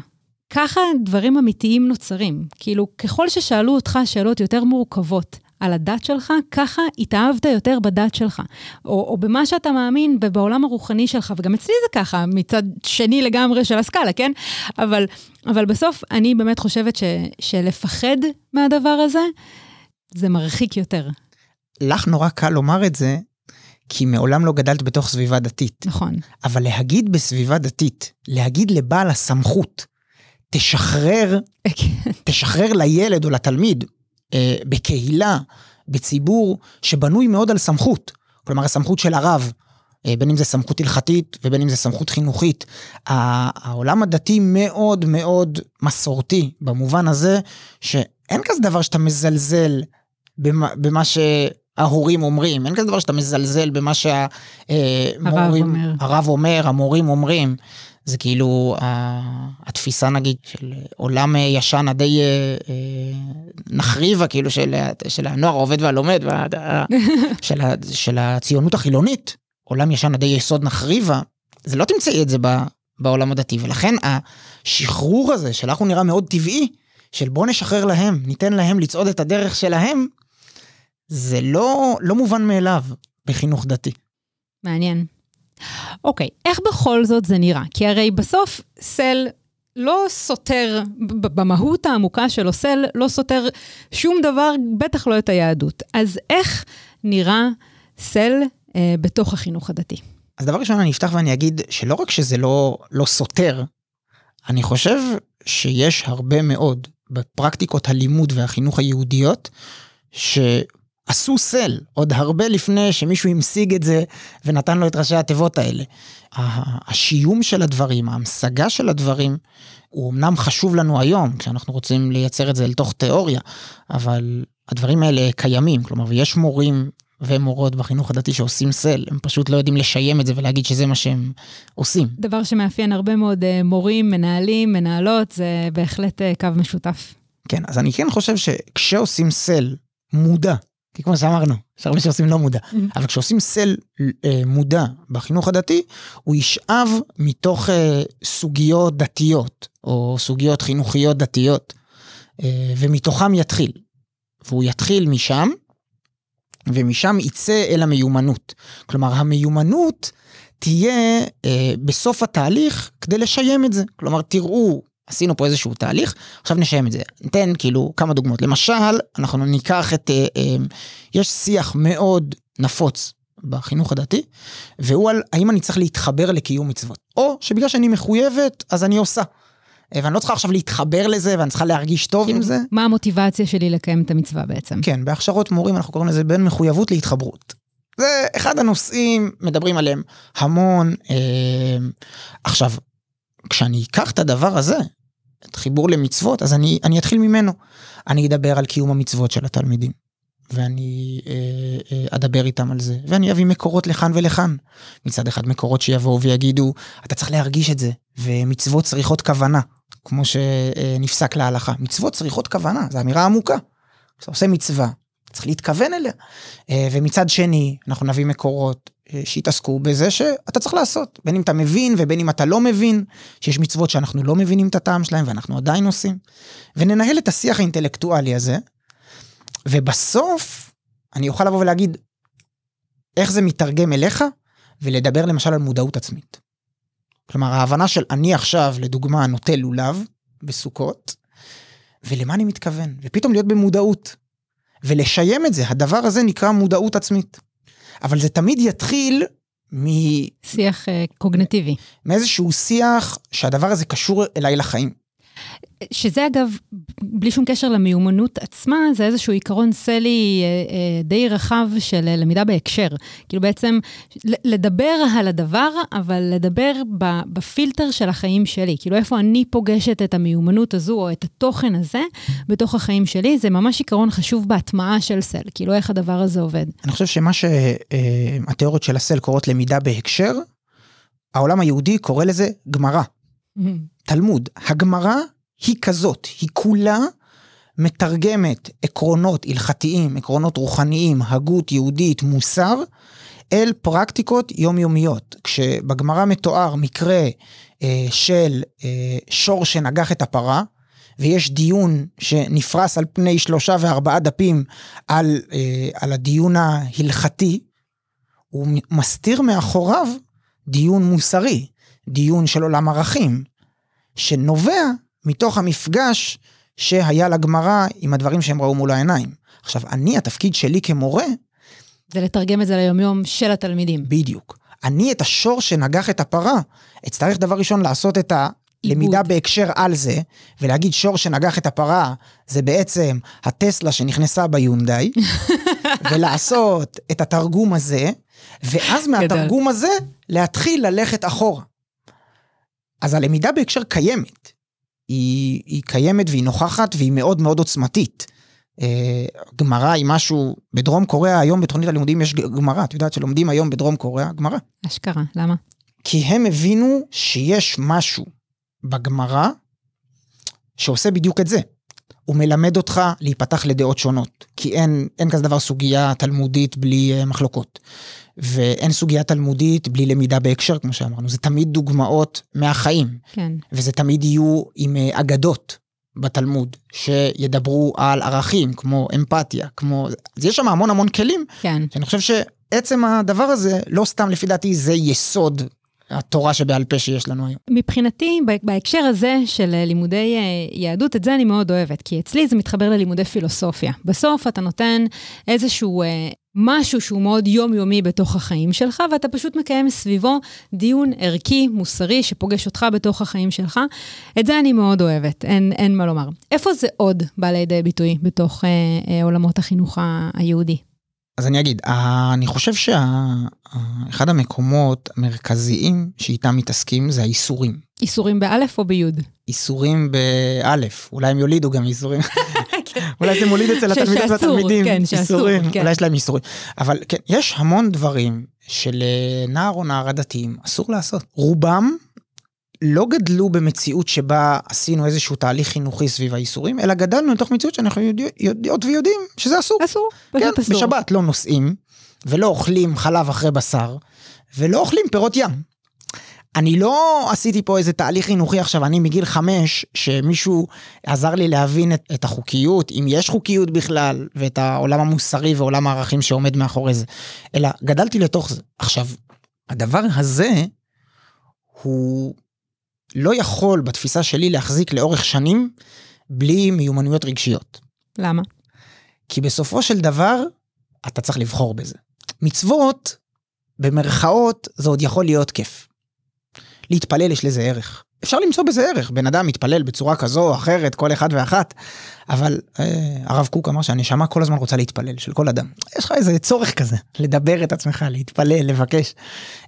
ככה דברים אמיתיים נוצרים. כאילו, ככל ששאלו אותך שאלות יותר מורכבות על הדת שלך, ככה התאהבת יותר בדת שלך. או, או במה שאתה מאמין ובעולם הרוחני שלך, וגם אצלי זה ככה, מצד שני לגמרי של הסקאלה, כן? אבל, אבל בסוף אני באמת חושבת ש, שלפחד מהדבר הזה, זה מרחיק יותר. לך נורא קל לומר את זה, כי מעולם לא גדלת בתוך סביבה דתית. נכון. אבל להגיד בסביבה דתית, להגיד לבעל הסמכות, תשחרר, כן. תשחרר לילד או לתלמיד, אה, בקהילה, בציבור שבנוי מאוד על סמכות. כלומר, הסמכות של הרב, אה, בין אם זה סמכות הלכתית ובין אם זה סמכות חינוכית. העולם הדתי מאוד מאוד מסורתי, במובן הזה שאין כזה דבר שאתה מזלזל במה, במה שההורים אומרים, אין כזה דבר שאתה מזלזל במה שהמורים, הרב הרב אומר, המורים אומרים. זה כאילו התפיסה נגיד של עולם ישן הדי אה, נחריבה כאילו של, של הנוער העובד והלומד של, של הציונות החילונית עולם ישן הדי יסוד נחריבה זה לא תמצאי את זה בעולם הדתי ולכן השחרור הזה שלך הוא נראה מאוד טבעי של בוא נשחרר להם ניתן להם לצעוד את הדרך שלהם זה לא, לא מובן מאליו בחינוך דתי. מעניין. אוקיי, איך בכל זאת זה נראה? כי הרי בסוף סל לא סותר, במהות העמוקה שלו, סל לא סותר שום דבר, בטח לא את היהדות. אז איך נראה סל אה, בתוך החינוך הדתי? אז דבר ראשון אני אפתח ואני אגיד שלא רק שזה לא, לא סותר, אני חושב שיש הרבה מאוד בפרקטיקות הלימוד והחינוך היהודיות, שעשו סל עוד הרבה לפני שמישהו המשיג את זה ונתן לו את ראשי התיבות האלה. השיום של הדברים, ההמשגה של הדברים, הוא אמנם חשוב לנו היום, כשאנחנו רוצים לייצר את זה לתוך תיאוריה, אבל הדברים האלה קיימים, כלומר, ויש מורים ומורות בחינוך הדתי שעושים סל, הם פשוט לא יודעים לשיים את זה ולהגיד שזה מה שהם עושים. דבר שמאפיין הרבה מאוד אה, מורים, מנהלים, מנהלות, זה בהחלט אה, קו משותף. כן, אז אני כן חושב שכשעושים סל מודע, כי כמו שאמרנו, יש הרבה שעושים לא מודע, mm-hmm. אבל כשעושים סל אה, מודע בחינוך הדתי, הוא ישאב מתוך אה, סוגיות דתיות, או סוגיות חינוכיות דתיות, אה, ומתוכם יתחיל. והוא יתחיל משם, ומשם יצא אל המיומנות. כלומר, המיומנות תהיה אה, בסוף התהליך כדי לשיים את זה. כלומר, תראו, עשינו פה איזשהו תהליך, עכשיו נשיים את זה. ניתן כאילו כמה דוגמאות. למשל, אנחנו ניקח את, אה, אה, יש שיח מאוד נפוץ בחינוך הדתי, והוא על האם אני צריך להתחבר לקיום מצוות. או שבגלל שאני מחויבת, אז אני עושה. ואני לא צריכה עכשיו להתחבר לזה, ואני צריכה להרגיש טוב עם זה. מה המוטיבציה שלי לקיים את המצווה בעצם? כן, בהכשרות מורים אנחנו קוראים לזה בין מחויבות להתחברות. זה אחד הנושאים, מדברים עליהם המון. אה, עכשיו, כשאני אקח את הדבר הזה, חיבור למצוות, אז אני, אני אתחיל ממנו. אני אדבר על קיום המצוות של התלמידים. ואני אה, אה, אדבר איתם על זה, ואני אביא מקורות לכאן ולכאן. מצד אחד מקורות שיבואו ויגידו, אתה צריך להרגיש את זה, ומצוות צריכות כוונה. כמו שנפסק להלכה. מצוות צריכות כוונה, זו אמירה עמוקה. כשאתה עושה מצווה, צריך להתכוון אליה. אה, ומצד שני, אנחנו נביא מקורות אה, שיתעסקו בזה שאתה צריך לעשות, בין אם אתה מבין ובין אם אתה לא מבין, שיש מצוות שאנחנו לא מבינים את הטעם שלהם ואנחנו עדיין עושים. וננהל את השיח האינטלקטואלי הזה, ובסוף אני אוכל לבוא ולהגיד איך זה מתרגם אליך, ולדבר למשל על מודעות עצמית. כלומר, ההבנה של אני עכשיו, לדוגמה, נוטה לולב בסוכות, ולמה אני מתכוון? ופתאום להיות במודעות. ולשיים את זה, הדבר הזה נקרא מודעות עצמית. אבל זה תמיד יתחיל מ... שיח uh, קוגנטיבי. מאיזשהו שיח שהדבר הזה קשור אליי לחיים. שזה אגב, בלי שום קשר למיומנות עצמה, זה איזשהו עיקרון סלי אה, אה, די רחב של אה, למידה בהקשר. כאילו בעצם לדבר על הדבר, אבל לדבר בפילטר של החיים שלי. כאילו איפה אני פוגשת את המיומנות הזו או את התוכן הזה בתוך החיים שלי, זה ממש עיקרון חשוב בהטמעה של סל. כאילו איך הדבר הזה עובד. אני חושב שמה שהתיאוריות של הסל קוראות למידה בהקשר, העולם היהודי קורא לזה גמרא. תלמוד. הגמרא היא כזאת, היא כולה מתרגמת עקרונות הלכתיים, עקרונות רוחניים, הגות יהודית, מוסר, אל פרקטיקות יומיומיות. כשבגמרא מתואר מקרה אה, של אה, שור שנגח את הפרה, ויש דיון שנפרס על פני שלושה וארבעה דפים על, אה, על הדיון ההלכתי, הוא מסתיר מאחוריו דיון מוסרי, דיון של עולם ערכים, שנובע מתוך המפגש שהיה לגמרא עם הדברים שהם ראו מול העיניים. עכשיו, אני, התפקיד שלי כמורה... זה לתרגם את זה ליומיום של התלמידים. בדיוק. אני, את השור שנגח את הפרה, אצטרך דבר ראשון לעשות את ה... למידה בהקשר על זה, ולהגיד שור שנגח את הפרה, זה בעצם הטסלה שנכנסה ביונדאי, (laughs) ולעשות את התרגום הזה, ואז מהתרגום הזה להתחיל ללכת אחורה. אז הלמידה בהקשר קיימת. היא, היא קיימת והיא נוכחת והיא מאוד מאוד עוצמתית. אה, גמרא היא משהו, בדרום קוריאה היום בתוכנית הלימודים יש גמרא, את יודעת שלומדים היום בדרום קוריאה גמרא. אשכרה, למה? כי הם הבינו שיש משהו בגמרא שעושה בדיוק את זה. הוא מלמד אותך להיפתח לדעות שונות, כי אין, אין כזה דבר סוגיה תלמודית בלי uh, מחלוקות. ואין סוגיה תלמודית בלי למידה בהקשר, כמו שאמרנו, זה תמיד דוגמאות מהחיים. כן. וזה תמיד יהיו עם uh, אגדות בתלמוד שידברו על ערכים כמו אמפתיה, כמו... אז יש שם המון המון כלים, כן. שאני חושב שעצם הדבר הזה, לא סתם לפי דעתי זה יסוד התורה שבעל פה שיש לנו היום. מבחינתי, בהקשר הזה של אה, לימודי אה, יהדות, את זה אני מאוד אוהבת, כי אצלי זה מתחבר ללימודי פילוסופיה. בסוף אתה נותן איזשהו אה, משהו שהוא מאוד יומיומי בתוך החיים שלך, ואתה פשוט מקיים סביבו דיון ערכי, מוסרי, שפוגש אותך בתוך החיים שלך. את זה אני מאוד אוהבת, אין, אין מה לומר. איפה זה עוד בא לידי ביטוי בתוך אה, אה, עולמות החינוך היהודי? אז אני אגיד, אני חושב שאחד המקומות המרכזיים שאיתם מתעסקים זה האיסורים. איסורים באלף או ביוד? איסורים באלף, אולי הם יולידו גם איסורים. כן. (laughs) אולי זה מוליד אצל התלמידות והתלמידים, כן, איסורים, כן. אולי יש להם איסורים. אבל כן, יש המון דברים שלנער או נערה דתיים אסור לעשות. רובם לא גדלו במציאות שבה עשינו איזשהו תהליך חינוכי סביב האיסורים, אלא גדלנו לתוך מציאות שאנחנו יודעות ויודעים שזה אסור. אסור, פשוט כן, אסור. בשבת לא נוסעים, ולא אוכלים חלב אחרי בשר, ולא אוכלים פירות ים. אני לא עשיתי פה איזה תהליך חינוכי עכשיו, אני מגיל חמש, שמישהו עזר לי להבין את, את החוקיות, אם יש חוקיות בכלל, ואת העולם המוסרי ועולם הערכים שעומד מאחורי זה, אלא גדלתי לתוך זה. עכשיו, הדבר הזה הוא לא יכול בתפיסה שלי להחזיק לאורך שנים בלי מיומנויות רגשיות. למה? כי בסופו של דבר אתה צריך לבחור בזה. מצוות, במרכאות, זה עוד יכול להיות כיף. להתפלל יש לזה ערך. אפשר למצוא בזה ערך, בן אדם מתפלל בצורה כזו או אחרת, כל אחד ואחת, אבל אה, הרב קוק אמר שהנשמה כל הזמן רוצה להתפלל, של כל אדם. יש לך איזה צורך כזה, לדבר את עצמך, להתפלל, לבקש.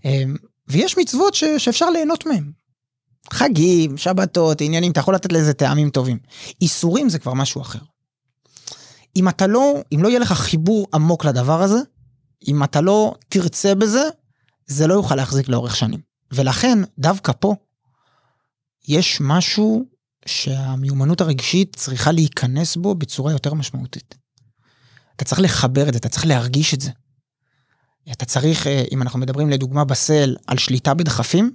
אה, ויש מצוות ש, שאפשר ליהנות מהם. חגים, שבתות, עניינים, אתה יכול לתת לזה טעמים טובים. איסורים זה כבר משהו אחר. אם אתה לא, אם לא יהיה לך חיבור עמוק לדבר הזה, אם אתה לא תרצה בזה, זה לא יוכל להחזיק לאורך שנים. ולכן, דווקא פה, יש משהו שהמיומנות הרגשית צריכה להיכנס בו בצורה יותר משמעותית. אתה צריך לחבר את זה, אתה צריך להרגיש את זה. אתה צריך, אה, אם אנחנו מדברים לדוגמה בסל על שליטה בדחפים,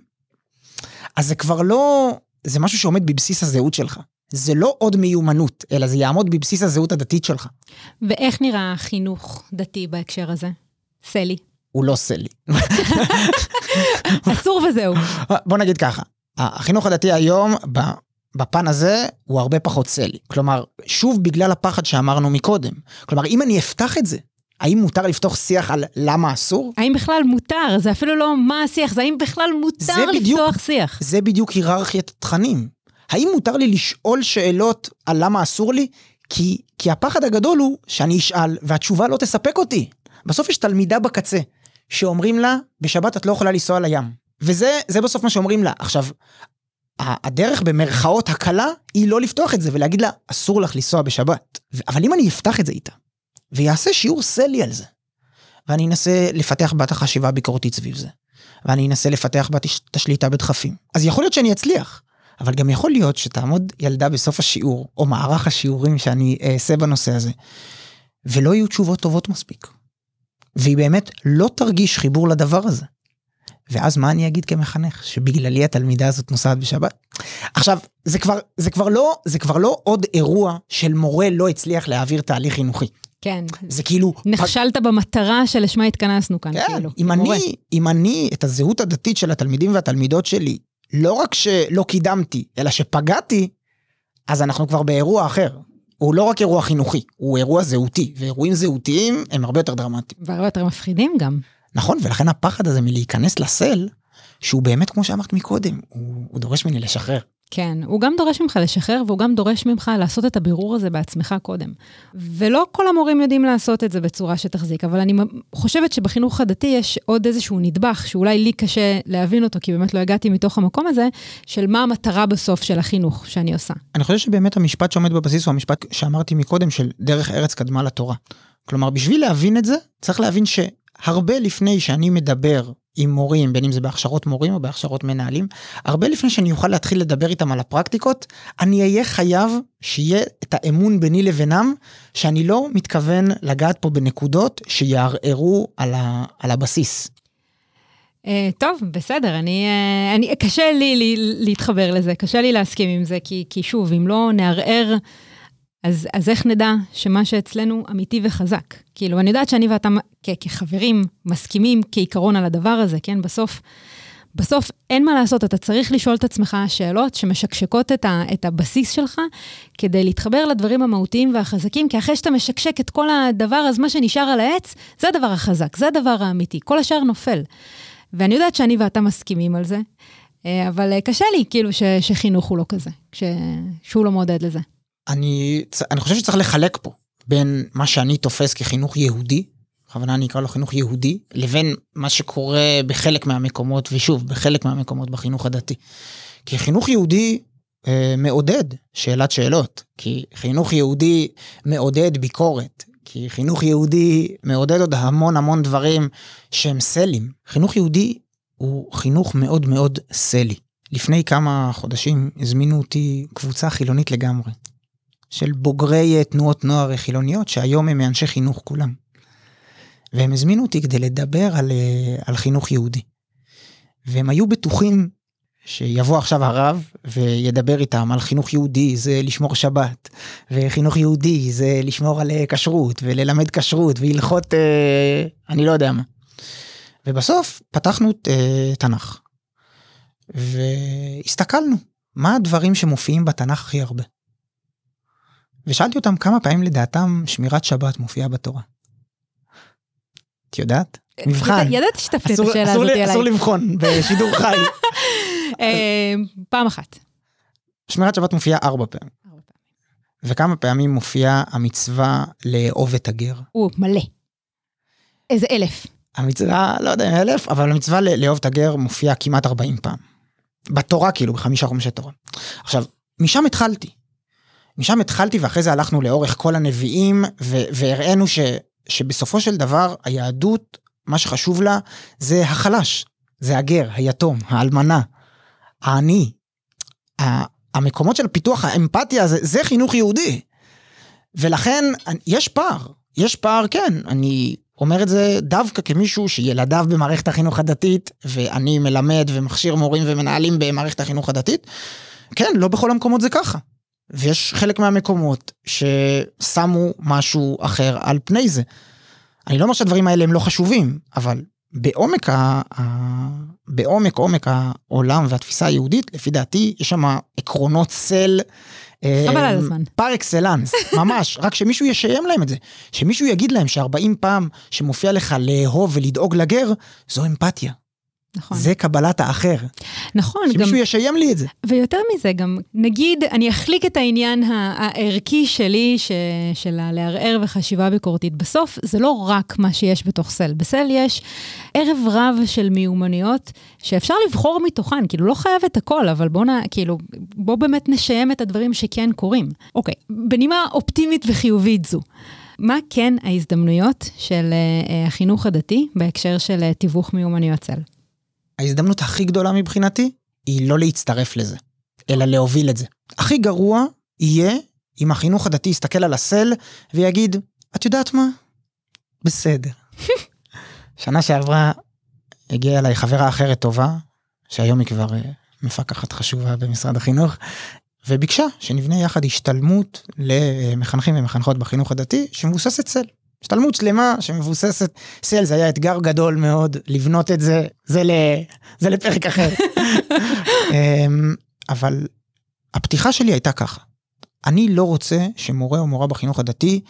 אז זה כבר לא, זה משהו שעומד בבסיס הזהות שלך. זה לא עוד מיומנות, אלא זה יעמוד בבסיס הזהות הדתית שלך. ואיך נראה חינוך דתי בהקשר הזה? סלי. הוא לא סלי. אסור וזהו. בוא נגיד ככה, החינוך הדתי היום, בפן הזה, הוא הרבה פחות סלי. כלומר, שוב בגלל הפחד שאמרנו מקודם. כלומר, אם אני אפתח את זה, האם מותר לפתוח שיח על למה אסור? האם בכלל מותר? זה אפילו לא מה השיח, זה האם בכלל מותר בדיוק, לפתוח שיח. זה בדיוק היררכיית תכנים. האם מותר לי לשאול שאלות על למה אסור לי? כי, כי הפחד הגדול הוא שאני אשאל והתשובה לא תספק אותי. בסוף יש תלמידה בקצה שאומרים לה, בשבת את לא יכולה לנסוע לים. וזה בסוף מה שאומרים לה. עכשיו, הדרך במרכאות הקלה היא לא לפתוח את זה ולהגיד לה, אסור לך לנסוע בשבת. אבל אם אני אפתח את זה איתה, ויעשה שיעור סלי על זה. ואני אנסה לפתח בת החשיבה הביקורתית סביב זה. ואני אנסה לפתח בת את השליטה בדחפים. אז יכול להיות שאני אצליח, אבל גם יכול להיות שתעמוד ילדה בסוף השיעור, או מערך השיעורים שאני אעשה בנושא הזה, ולא יהיו תשובות טובות מספיק. והיא באמת לא תרגיש חיבור לדבר הזה. ואז מה אני אגיד כמחנך? שבגללי התלמידה הזאת נוסעת בשבת? עכשיו, זה כבר, זה כבר לא, זה כבר לא עוד אירוע של מורה לא הצליח להעביר תהליך חינוכי. כן. זה כאילו... נכשלת במטרה שלשמה התכנסנו כאן, כן, כאילו. אם אני, אם אני את הזהות הדתית של התלמידים והתלמידות שלי, לא רק שלא קידמתי, אלא שפגעתי, אז אנחנו כבר באירוע אחר. הוא לא רק אירוע חינוכי, הוא אירוע זהותי, ואירועים זהותיים הם הרבה יותר דרמטיים. והרבה יותר מפחידים גם. נכון, ולכן הפחד הזה מלהיכנס לסל, שהוא באמת, כמו שאמרת מקודם, הוא, הוא דורש ממני לשחרר. כן, הוא גם דורש ממך לשחרר, והוא גם דורש ממך לעשות את הבירור הזה בעצמך קודם. ולא כל המורים יודעים לעשות את זה בצורה שתחזיק, אבל אני חושבת שבחינוך הדתי יש עוד איזשהו נדבך, שאולי לי קשה להבין אותו, כי באמת לא הגעתי מתוך המקום הזה, של מה המטרה בסוף של החינוך שאני עושה. אני חושב שבאמת המשפט שעומד בבסיס הוא המשפט שאמרתי מקודם, של דרך ארץ קדמה לתורה. כלומר, בשביל להבין את זה, צריך להבין שהרבה לפני שאני מדבר עם מורים, בין אם זה בהכשרות מורים או בהכשרות מנהלים, הרבה לפני שאני אוכל להתחיל לדבר איתם על הפרקטיקות, אני אהיה חייב שיהיה את האמון ביני לבינם, שאני לא מתכוון לגעת פה בנקודות שיערערו על, ה, על הבסיס. Uh, טוב, בסדר, אני, uh, אני, קשה לי, לי להתחבר לזה, קשה לי להסכים עם זה, כי, כי שוב, אם לא נערער, אז, אז איך נדע שמה שאצלנו אמיתי וחזק? כאילו, אני יודעת שאני ואתה כחברים מסכימים כעיקרון על הדבר הזה, כן? בסוף, בסוף אין מה לעשות, אתה צריך לשאול את עצמך שאלות שמשקשקות את, ה, את הבסיס שלך, כדי להתחבר לדברים המהותיים והחזקים, כי אחרי שאתה משקשק את כל הדבר, אז מה שנשאר על העץ, זה הדבר החזק, זה הדבר האמיתי, כל השאר נופל. ואני יודעת שאני ואתה מסכימים על זה, אה, אבל אה, קשה לי כאילו ש, שחינוך הוא לא כזה, ש, שהוא לא מעודד לזה. אני, אני חושב שצריך לחלק פה בין מה שאני תופס כחינוך יהודי, בכוונה אני אקרא לו חינוך יהודי, לבין מה שקורה בחלק מהמקומות, ושוב, בחלק מהמקומות בחינוך הדתי. כי חינוך יהודי אה, מעודד שאלת שאלות, כי חינוך יהודי מעודד ביקורת, כי חינוך יהודי מעודד עוד המון המון דברים שהם סלים. חינוך יהודי הוא חינוך מאוד מאוד סלי. לפני כמה חודשים הזמינו אותי קבוצה חילונית לגמרי, של בוגרי תנועות נוער חילוניות, שהיום הם מאנשי חינוך כולם. והם הזמינו אותי כדי לדבר על, על חינוך יהודי. והם היו בטוחים שיבוא עכשיו הרב וידבר איתם על חינוך יהודי זה לשמור שבת וחינוך יהודי זה לשמור על אה, כשרות וללמד כשרות והלכות אה, אני לא יודע מה. ובסוף פתחנו אה, תנ"ך והסתכלנו מה הדברים שמופיעים בתנ"ך הכי הרבה. ושאלתי אותם כמה פעמים לדעתם שמירת שבת מופיעה בתורה. את יודעת? מבחן. ידעתי שתפנה את השאלה הזאת אליי. אסור לבחון בשידור (laughs) חי. אה, פעם אחת. שמירת שבת מופיעה ארבע פעמים. וכמה פעמים מופיעה המצווה לאהוב את הגר? או, מלא. איזה אלף. המצווה, לא יודע אלף, אבל המצווה לאהוב את הגר מופיעה כמעט 40 פעם. בתורה כאילו, בחמישה חומשי תורה. עכשיו, משם התחלתי. משם התחלתי ואחרי זה הלכנו לאורך כל הנביאים והראינו ש, שבסופו של דבר היהדות, מה שחשוב לה זה החלש, זה הגר, היתום, האלמנה, העני, המקומות של פיתוח האמפתיה זה, זה חינוך יהודי. ולכן יש פער, יש פער כן, אני אומר את זה דווקא כמישהו שילדיו במערכת החינוך הדתית, ואני מלמד ומכשיר מורים ומנהלים במערכת החינוך הדתית, כן, לא בכל המקומות זה ככה. ויש חלק מהמקומות ששמו משהו אחר על פני זה. אני לא אומר שהדברים האלה הם לא חשובים, אבל בעומק, ה, ה, בעומק עומק העולם והתפיסה היהודית, לפי דעתי, יש שם עקרונות צל. חבל על הזמן. פר אקסלנס, ממש, רק שמישהו ישיים להם את זה. שמישהו יגיד להם ש-40 פעם שמופיע לך לאהוב ולדאוג לגר, זו אמפתיה. נכון. זה קבלת האחר. נכון. שמישהו גם, ישיים לי את זה. ויותר מזה, גם נגיד, אני אחליק את העניין הערכי שלי, ש, של הלערער וחשיבה ביקורתית. בסוף, זה לא רק מה שיש בתוך סל. בסל יש ערב רב של מיומנויות שאפשר לבחור מתוכן, כאילו לא חייב את הכל, אבל בוא, נ, כאילו, בוא באמת נשיים את הדברים שכן קורים. אוקיי, בנימה אופטימית וחיובית זו. מה כן ההזדמנויות של uh, החינוך הדתי בהקשר של uh, תיווך מיומנויות צל? ההזדמנות הכי גדולה מבחינתי היא לא להצטרף לזה, אלא להוביל את זה. הכי גרוע יהיה אם החינוך הדתי יסתכל על הסל ויגיד, את יודעת מה? בסדר. (laughs) שנה שעברה הגיעה אליי חברה אחרת טובה, שהיום היא כבר אה, מפקחת חשובה במשרד החינוך, וביקשה שנבנה יחד השתלמות למחנכים ומחנכות בחינוך הדתי שמבוססת סל. השתלמות שלמה שמבוססת סל זה היה אתגר גדול מאוד לבנות את זה זה ל... זה לפרק אחר. (laughs) אמ, אבל הפתיחה שלי הייתה ככה. אני לא רוצה שמורה או מורה בחינוך הדתי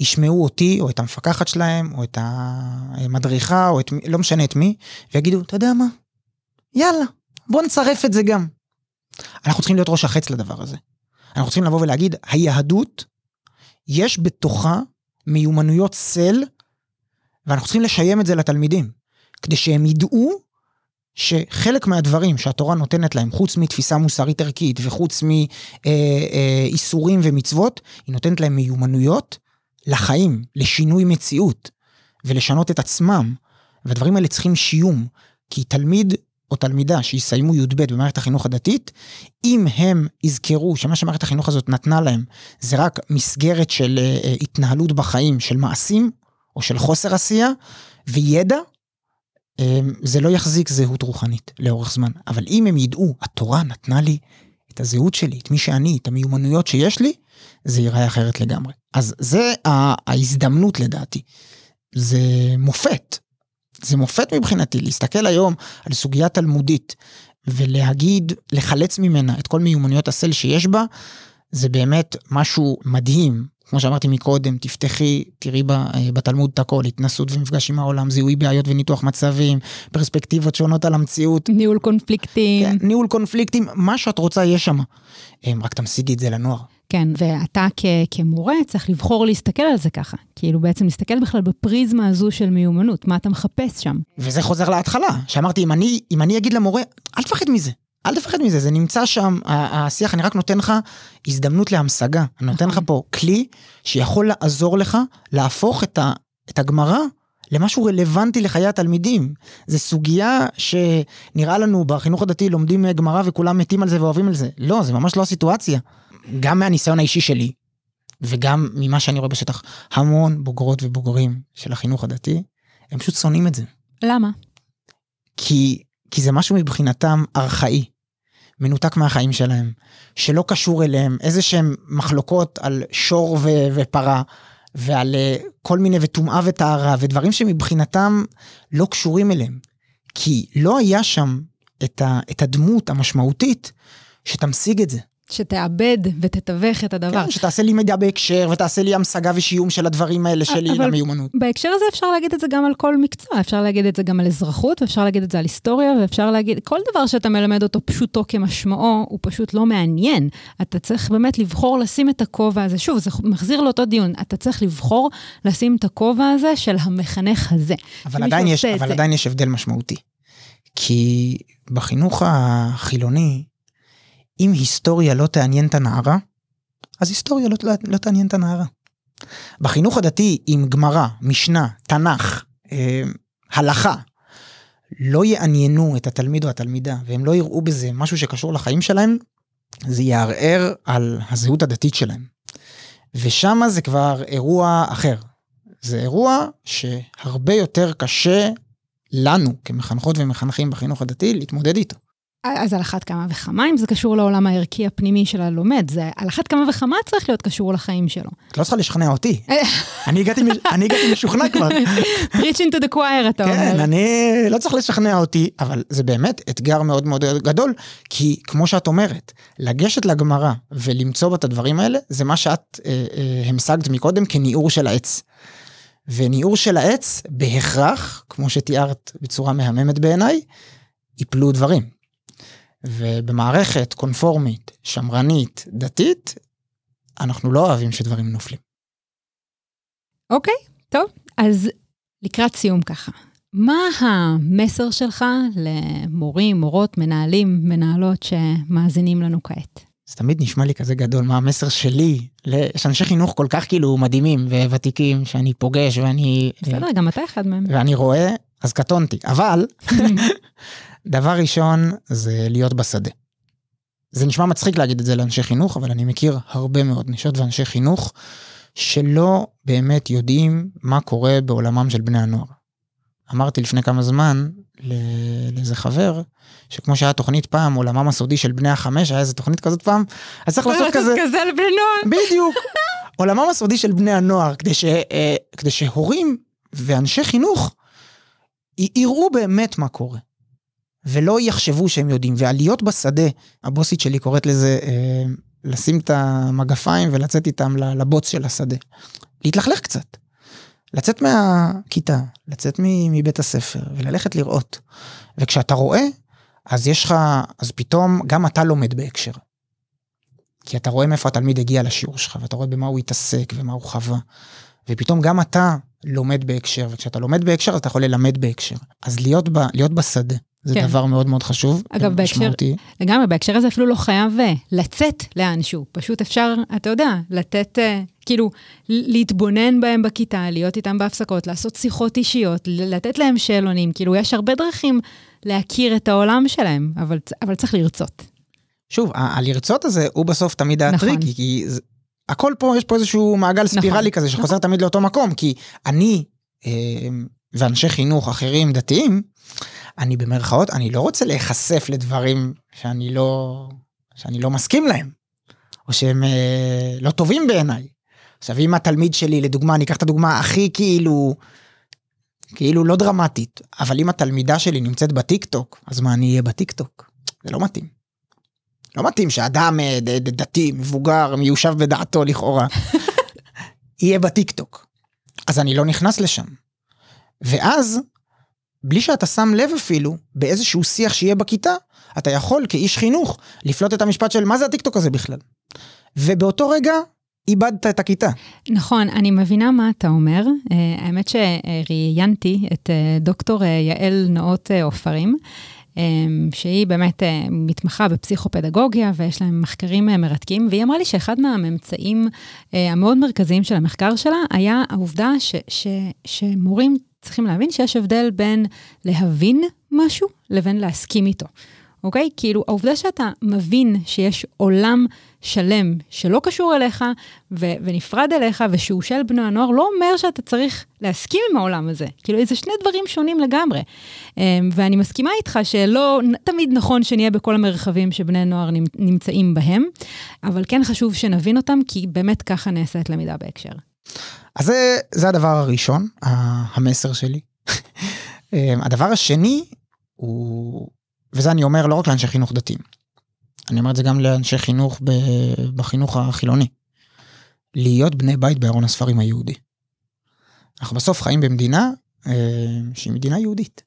ישמעו אותי או את המפקחת שלהם או את המדריכה או את מי לא משנה את מי ויגידו אתה יודע מה יאללה בוא נצרף את זה גם. אנחנו צריכים להיות ראש החץ לדבר הזה. אנחנו צריכים לבוא ולהגיד היהדות יש בתוכה מיומנויות סל, ואנחנו צריכים לשיים את זה לתלמידים, כדי שהם ידעו שחלק מהדברים שהתורה נותנת להם, חוץ מתפיסה מוסרית ערכית וחוץ מאיסורים אה, ומצוות, היא נותנת להם מיומנויות לחיים, לשינוי מציאות, ולשנות את עצמם. והדברים האלה צריכים שיום, כי תלמיד או תלמידה שיסיימו י"ב במערכת החינוך הדתית, אם הם יזכרו שמה שמערכת החינוך הזאת נתנה להם זה רק מסגרת של uh, התנהלות בחיים, של מעשים או של חוסר עשייה וידע, אמ, זה לא יחזיק זהות רוחנית לאורך זמן. אבל אם הם ידעו, התורה נתנה לי את הזהות שלי, את מי שאני, את המיומנויות שיש לי, זה ייראה אחרת לגמרי. אז זה ההזדמנות לדעתי. זה מופת. זה מופת מבחינתי להסתכל היום על סוגיה תלמודית ולהגיד, לחלץ ממנה את כל מיומנויות הסל שיש בה, זה באמת משהו מדהים. כמו שאמרתי מקודם, תפתחי, תראי אה, בתלמוד את הכל, התנסות ומפגש עם העולם, זיהוי בעיות וניתוח מצבים, פרספקטיבות שונות על המציאות. ניהול קונפליקטים. כן, ניהול קונפליקטים, מה שאת רוצה יש שם. רק תמשיגי את זה לנוער. כן, ואתה כ- כמורה צריך לבחור להסתכל על זה ככה. כאילו בעצם להסתכל בכלל בפריזמה הזו של מיומנות, מה אתה מחפש שם. וזה חוזר להתחלה, שאמרתי, אם אני, אם אני אגיד למורה, אל תפחד מזה, אל תפחד מזה, זה נמצא שם, השיח, אני רק נותן לך הזדמנות להמשגה. אני נותן לך נכון. פה כלי שיכול לעזור לך להפוך את, ה, את הגמרא למשהו רלוונטי לחיי התלמידים. זו סוגיה שנראה לנו בחינוך הדתי לומדים גמרא וכולם מתים על זה ואוהבים על זה. לא, זה ממש לא הסיטואציה. גם מהניסיון האישי שלי, וגם ממה שאני רואה בשטח, המון בוגרות ובוגרים של החינוך הדתי, הם פשוט שונאים את זה. למה? כי, כי זה משהו מבחינתם ארכאי. מנותק מהחיים שלהם, שלא קשור אליהם, איזה שהם מחלוקות על שור ו- ופרה, ועל uh, כל מיני וטומאה וטהרה, ודברים שמבחינתם לא קשורים אליהם. כי לא היה שם את, ה- את הדמות המשמעותית שתמשיג את זה. שתאבד ותתווך את הדבר. כן, שתעשה לי מידע בהקשר ותעשה לי המשגה ושיום של הדברים האלה שלי למיומנות. בהקשר הזה אפשר להגיד את זה גם על כל מקצוע, אפשר להגיד את זה גם על אזרחות, ואפשר להגיד את זה על היסטוריה, ואפשר להגיד, כל דבר שאתה מלמד אותו פשוטו כמשמעו, הוא פשוט לא מעניין. אתה צריך באמת לבחור לשים את הכובע הזה, שוב, זה מחזיר לאותו דיון, אתה צריך לבחור לשים את הכובע הזה של המחנך הזה. אבל, עדיין יש, אבל עדיין יש הבדל משמעותי. כי בחינוך החילוני, אם היסטוריה לא תעניין את הנערה, אז היסטוריה לא, לא, לא תעניין את הנערה. בחינוך הדתי, אם גמרא, משנה, תנ"ך, אה, הלכה, לא יעניינו את התלמיד או התלמידה, והם לא יראו בזה משהו שקשור לחיים שלהם, זה יערער על הזהות הדתית שלהם. ושם זה כבר אירוע אחר. זה אירוע שהרבה יותר קשה לנו כמחנכות ומחנכים בחינוך הדתי להתמודד איתו. אז על אחת כמה וכמה, אם זה קשור לעולם הערכי הפנימי של הלומד, זה על אחת כמה וכמה צריך להיות קשור לחיים שלו. את לא צריכה לשכנע אותי. (laughs) אני הגעתי משוכנע כבר. preaching to the choir, אתה אומר. כן, אני לא צריך לשכנע אותי, אבל זה באמת אתגר מאוד מאוד גדול, כי כמו שאת אומרת, לגשת לגמרא ולמצוא בה את הדברים האלה, זה מה שאת אה, אה, המשגת מקודם כניעור של העץ. וניעור של העץ, בהכרח, כמו שתיארת בצורה מהממת בעיניי, יפלו דברים. ובמערכת קונפורמית, שמרנית, דתית, אנחנו לא אוהבים שדברים נופלים. אוקיי, okay, טוב. אז לקראת סיום ככה, מה המסר שלך למורים, מורות, מנהלים, מנהלות שמאזינים לנו כעת? זה תמיד נשמע לי כזה גדול, מה המסר שלי? יש אנשי חינוך כל כך כאילו מדהימים וותיקים שאני פוגש ואני... בסדר, גם אתה אחד מהם. ואני רואה, אז קטונתי. אבל (laughs) דבר ראשון זה להיות בשדה. זה נשמע מצחיק להגיד את זה לאנשי חינוך, אבל אני מכיר הרבה מאוד נשות ואנשי חינוך שלא באמת יודעים מה קורה בעולמם של בני הנוער. אמרתי לפני כמה זמן לאיזה חבר, שכמו שהיה תוכנית פעם, עולמם הסודי של בני החמש, היה איזה תוכנית כזאת פעם, אז צריך לעשות כזה... (laughs) כזה לבני נוער. בדיוק. (laughs) עולמם הסודי של בני הנוער, כדי, ש, אה, כדי שהורים ואנשי חינוך יראו באמת מה קורה. ולא יחשבו שהם יודעים. ועליות בשדה, הבוסית שלי קוראת לזה אה, לשים את המגפיים ולצאת איתם לבוץ של השדה. להתלכלך קצת. לצאת מהכיתה, לצאת מבית הספר וללכת לראות. וכשאתה רואה, אז יש לך, אז פתאום גם אתה לומד בהקשר. כי אתה רואה מאיפה התלמיד הגיע לשיעור שלך, ואתה רואה במה הוא התעסק ומה הוא חווה. ופתאום גם אתה לומד בהקשר, וכשאתה לומד בהקשר אז אתה יכול ללמד בהקשר. אז להיות, ב, להיות בשדה, זה כן. דבר מאוד מאוד חשוב. אגב, בהקשר, לגמרי, בהקשר הזה אפילו לא חייב אה, לצאת לאנשהו, פשוט אפשר, אתה יודע, לתת, אה, כאילו, להתבונן בהם בכיתה, להיות איתם בהפסקות, לעשות שיחות אישיות, לתת להם שאלונים, כאילו, יש הרבה דרכים להכיר את העולם שלהם, אבל, אבל צריך לרצות. שוב, הלרצות הזה הוא בסוף תמיד הטריקי, נכון. כי זה, הכל פה, יש פה איזשהו מעגל ספירלי נכון, כזה שחוזר נכון. תמיד לאותו מקום, כי אני... אה, ואנשי חינוך אחרים דתיים, אני במרכאות, אני לא רוצה להיחשף לדברים שאני לא, שאני לא מסכים להם, או שהם אה, לא טובים בעיניי. עכשיו אם התלמיד שלי, לדוגמה, אני אקח את הדוגמה הכי כאילו, כאילו לא דרמטית, אבל אם התלמידה שלי נמצאת בטיק טוק, אז מה אני אהיה בטיק טוק? זה לא מתאים. לא מתאים שאדם אה, דתי, מבוגר, מיושב בדעתו לכאורה, (laughs) יהיה בטיק טוק. אז אני לא נכנס לשם. ואז, בלי שאתה שם לב אפילו, באיזשהו שיח שיהיה בכיתה, אתה יכול כאיש חינוך לפלוט את המשפט של מה זה הטיקטוק הזה בכלל. ובאותו רגע איבדת את הכיתה. נכון, אני מבינה מה אתה אומר. Uh, האמת שראיינתי את uh, דוקטור uh, יעל נאות עופרים. שהיא באמת מתמחה בפסיכופדגוגיה ויש להם מחקרים מרתקים, והיא אמרה לי שאחד מהממצאים המאוד מרכזיים של המחקר שלה היה העובדה ש, ש, שמורים צריכים להבין שיש הבדל בין להבין משהו לבין להסכים איתו. אוקיי? כאילו, העובדה שאתה מבין שיש עולם שלם שלא קשור אליך ו- ונפרד אליך ושהוא של בני הנוער, לא אומר שאתה צריך להסכים עם העולם הזה. כאילו, זה שני דברים שונים לגמרי. Um, ואני מסכימה איתך שלא תמיד נכון שנהיה בכל המרחבים שבני נוער נמצאים בהם, אבל כן חשוב שנבין אותם, כי באמת ככה נעשית למידה בהקשר. אז זה, זה הדבר הראשון, המסר שלי. (laughs) אמ, הדבר השני הוא וזה אני אומר לא רק לאנשי חינוך דתיים. אני אומר את זה גם לאנשי חינוך ב, בחינוך החילוני. להיות בני בית בארון הספרים היהודי. אנחנו בסוף חיים במדינה אה, שהיא מדינה יהודית.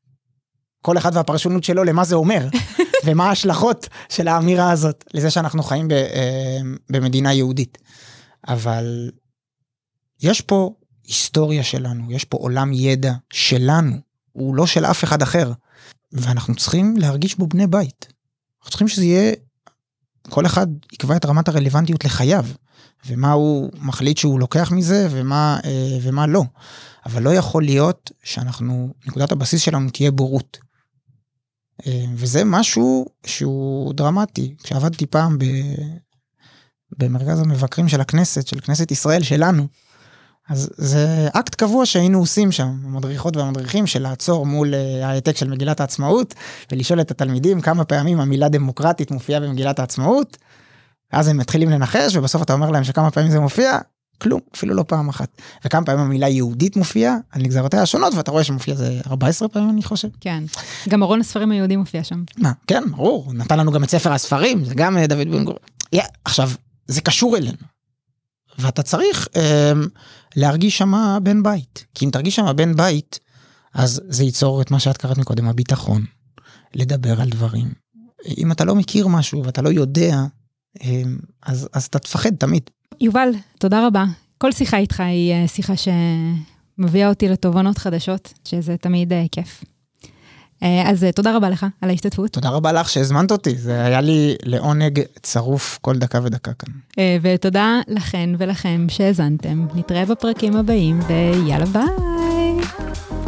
כל אחד והפרשנות שלו למה זה אומר, (laughs) ומה ההשלכות של האמירה הזאת, לזה שאנחנו חיים ב, אה, במדינה יהודית. אבל יש פה היסטוריה שלנו, יש פה עולם ידע שלנו, הוא לא של אף אחד אחר. ואנחנו צריכים להרגיש בו בני בית. אנחנו צריכים שזה יהיה, כל אחד יקבע את רמת הרלוונטיות לחייו, ומה הוא מחליט שהוא לוקח מזה ומה, אה, ומה לא. אבל לא יכול להיות שאנחנו, נקודת הבסיס שלנו תהיה בורות. אה, וזה משהו שהוא דרמטי. כשעבדתי פעם ב... במרכז המבקרים של הכנסת, של כנסת ישראל שלנו, אז זה אקט קבוע שהיינו עושים שם, המדריכות והמדריכים, של לעצור מול אה, העתק של מגילת העצמאות, ולשאול את התלמידים כמה פעמים המילה דמוקרטית מופיעה במגילת העצמאות, אז הם מתחילים לנחש, ובסוף אתה אומר להם שכמה פעמים זה מופיע, כלום, אפילו לא פעם אחת. וכמה פעמים המילה יהודית מופיעה על נגזרותיה השונות, ואתה רואה שמופיע זה 14 פעמים אני חושב. כן, גם ארון הספרים היהודי מופיע שם. מה, כן, ברור, נתן לנו גם את ספר הספרים, זה גם אה, דוד בן גוריון. Yeah, עכשיו, זה קשור אלינו. ואתה צריך אה, להרגיש שם בן בית. כי אם תרגיש שם בן בית, אז זה ייצור את מה שאת קראת מקודם, הביטחון. לדבר על דברים. אם אתה לא מכיר משהו ואתה לא יודע, אה, אז, אז אתה תפחד תמיד. יובל, תודה רבה. כל שיחה איתך היא אה, שיחה שמביאה אותי לתובנות חדשות, שזה תמיד אה, כיף. אה, אז אה, תודה רבה לך על ההשתתפות. תודה רבה לך שהזמנת אותי, זה היה לי לעונג צרוף כל דקה ודקה כאן. אה, ותודה לכן ולכם שהאזנתם. נתראה בפרקים הבאים, ויאללה ביי.